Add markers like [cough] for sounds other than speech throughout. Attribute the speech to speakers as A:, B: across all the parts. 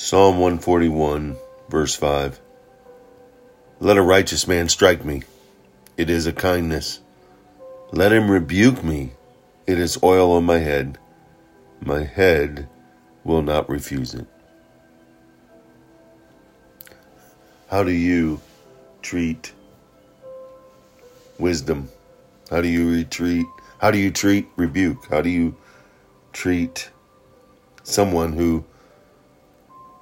A: Psalm 141, verse 5. Let a righteous man strike me. It is a kindness. Let him rebuke me. It is oil on my head. My head will not refuse it. How do you treat wisdom? How do you retreat? How do you treat rebuke? How do you treat someone who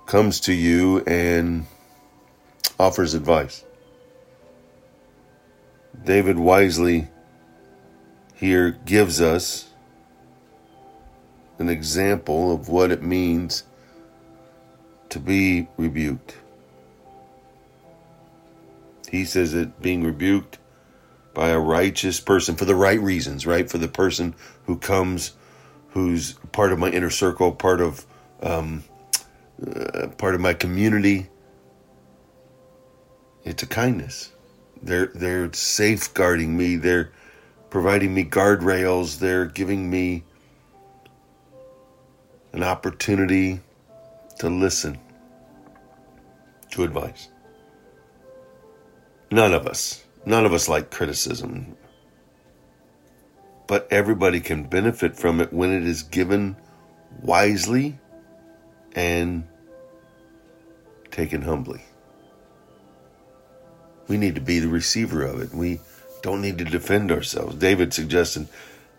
A: comes to you and offers advice? David wisely here gives us an example of what it means to be rebuked. He says that being rebuked by a righteous person for the right reasons, right? For the person who comes, who's part of my inner circle, part of um, uh, part of my community. It's a kindness. They're they're safeguarding me. They're providing me guardrails. They're giving me an opportunity to listen to advice. None of us, none of us like criticism. But everybody can benefit from it when it is given wisely and taken humbly. We need to be the receiver of it. We don't need to defend ourselves. David suggested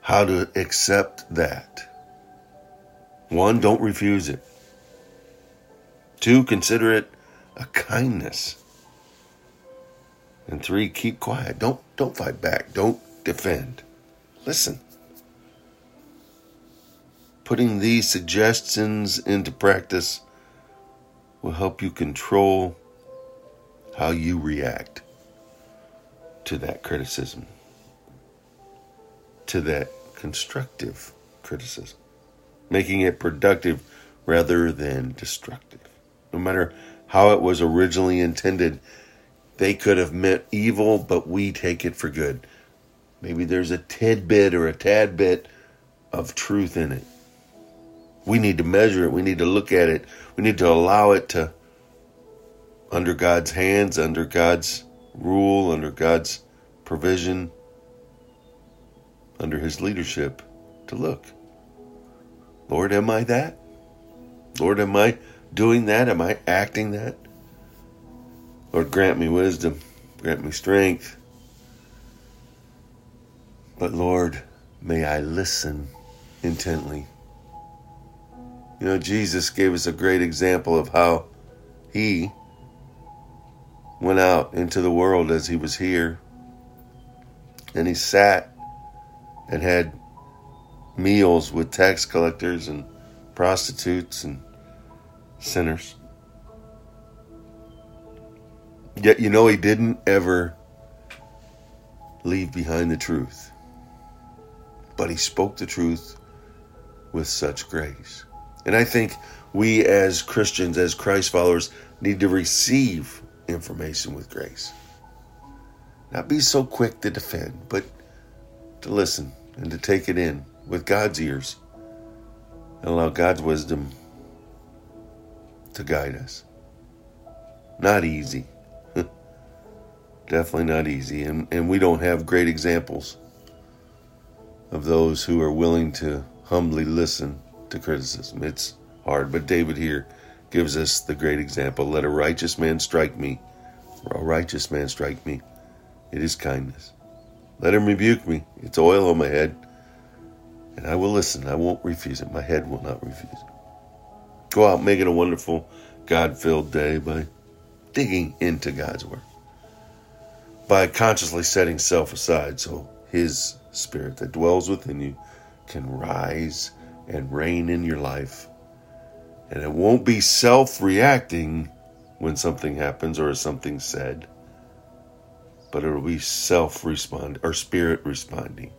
A: how to accept that. One, don't refuse it. Two, consider it a kindness. And three, keep quiet. Don't don't fight back. Don't defend. Listen. Putting these suggestions into practice will help you control how you react to that criticism, to that constructive criticism, making it productive rather than destructive. No matter how it was originally intended, they could have meant evil, but we take it for good. Maybe there's a tidbit or a tad bit of truth in it. We need to measure it. We need to look at it. We need to allow it to, under God's hands, under God's rule, under God's provision, under His leadership, to look. Lord, am I that? Lord, am I doing that? Am I acting that? Lord, grant me wisdom, grant me strength. But Lord, may I listen intently. You know, Jesus gave us a great example of how he went out into the world as he was here. And he sat and had meals with tax collectors and prostitutes and sinners. Yet you know he didn't ever leave behind the truth. But he spoke the truth with such grace. And I think we as Christians, as Christ followers, need to receive information with grace. Not be so quick to defend, but to listen and to take it in with God's ears and allow God's wisdom to guide us. Not easy. [laughs] Definitely not easy. And, and we don't have great examples of those who are willing to humbly listen to criticism. It's hard. But David here gives us the great example let a righteous man strike me, or a righteous man strike me. It is kindness. Let him rebuke me. It's oil on my head. And I will listen. I won't refuse it. My head will not refuse it. Go out, make it a wonderful, God filled day by digging into God's Word by consciously setting self aside so His Spirit that dwells within you can rise and reign in your life. And it won't be self reacting when something happens or something said, but it'll be self respond or spirit responding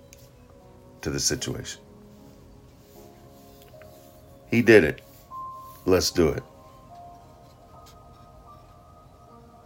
A: to the situation. He did it. Let's do it.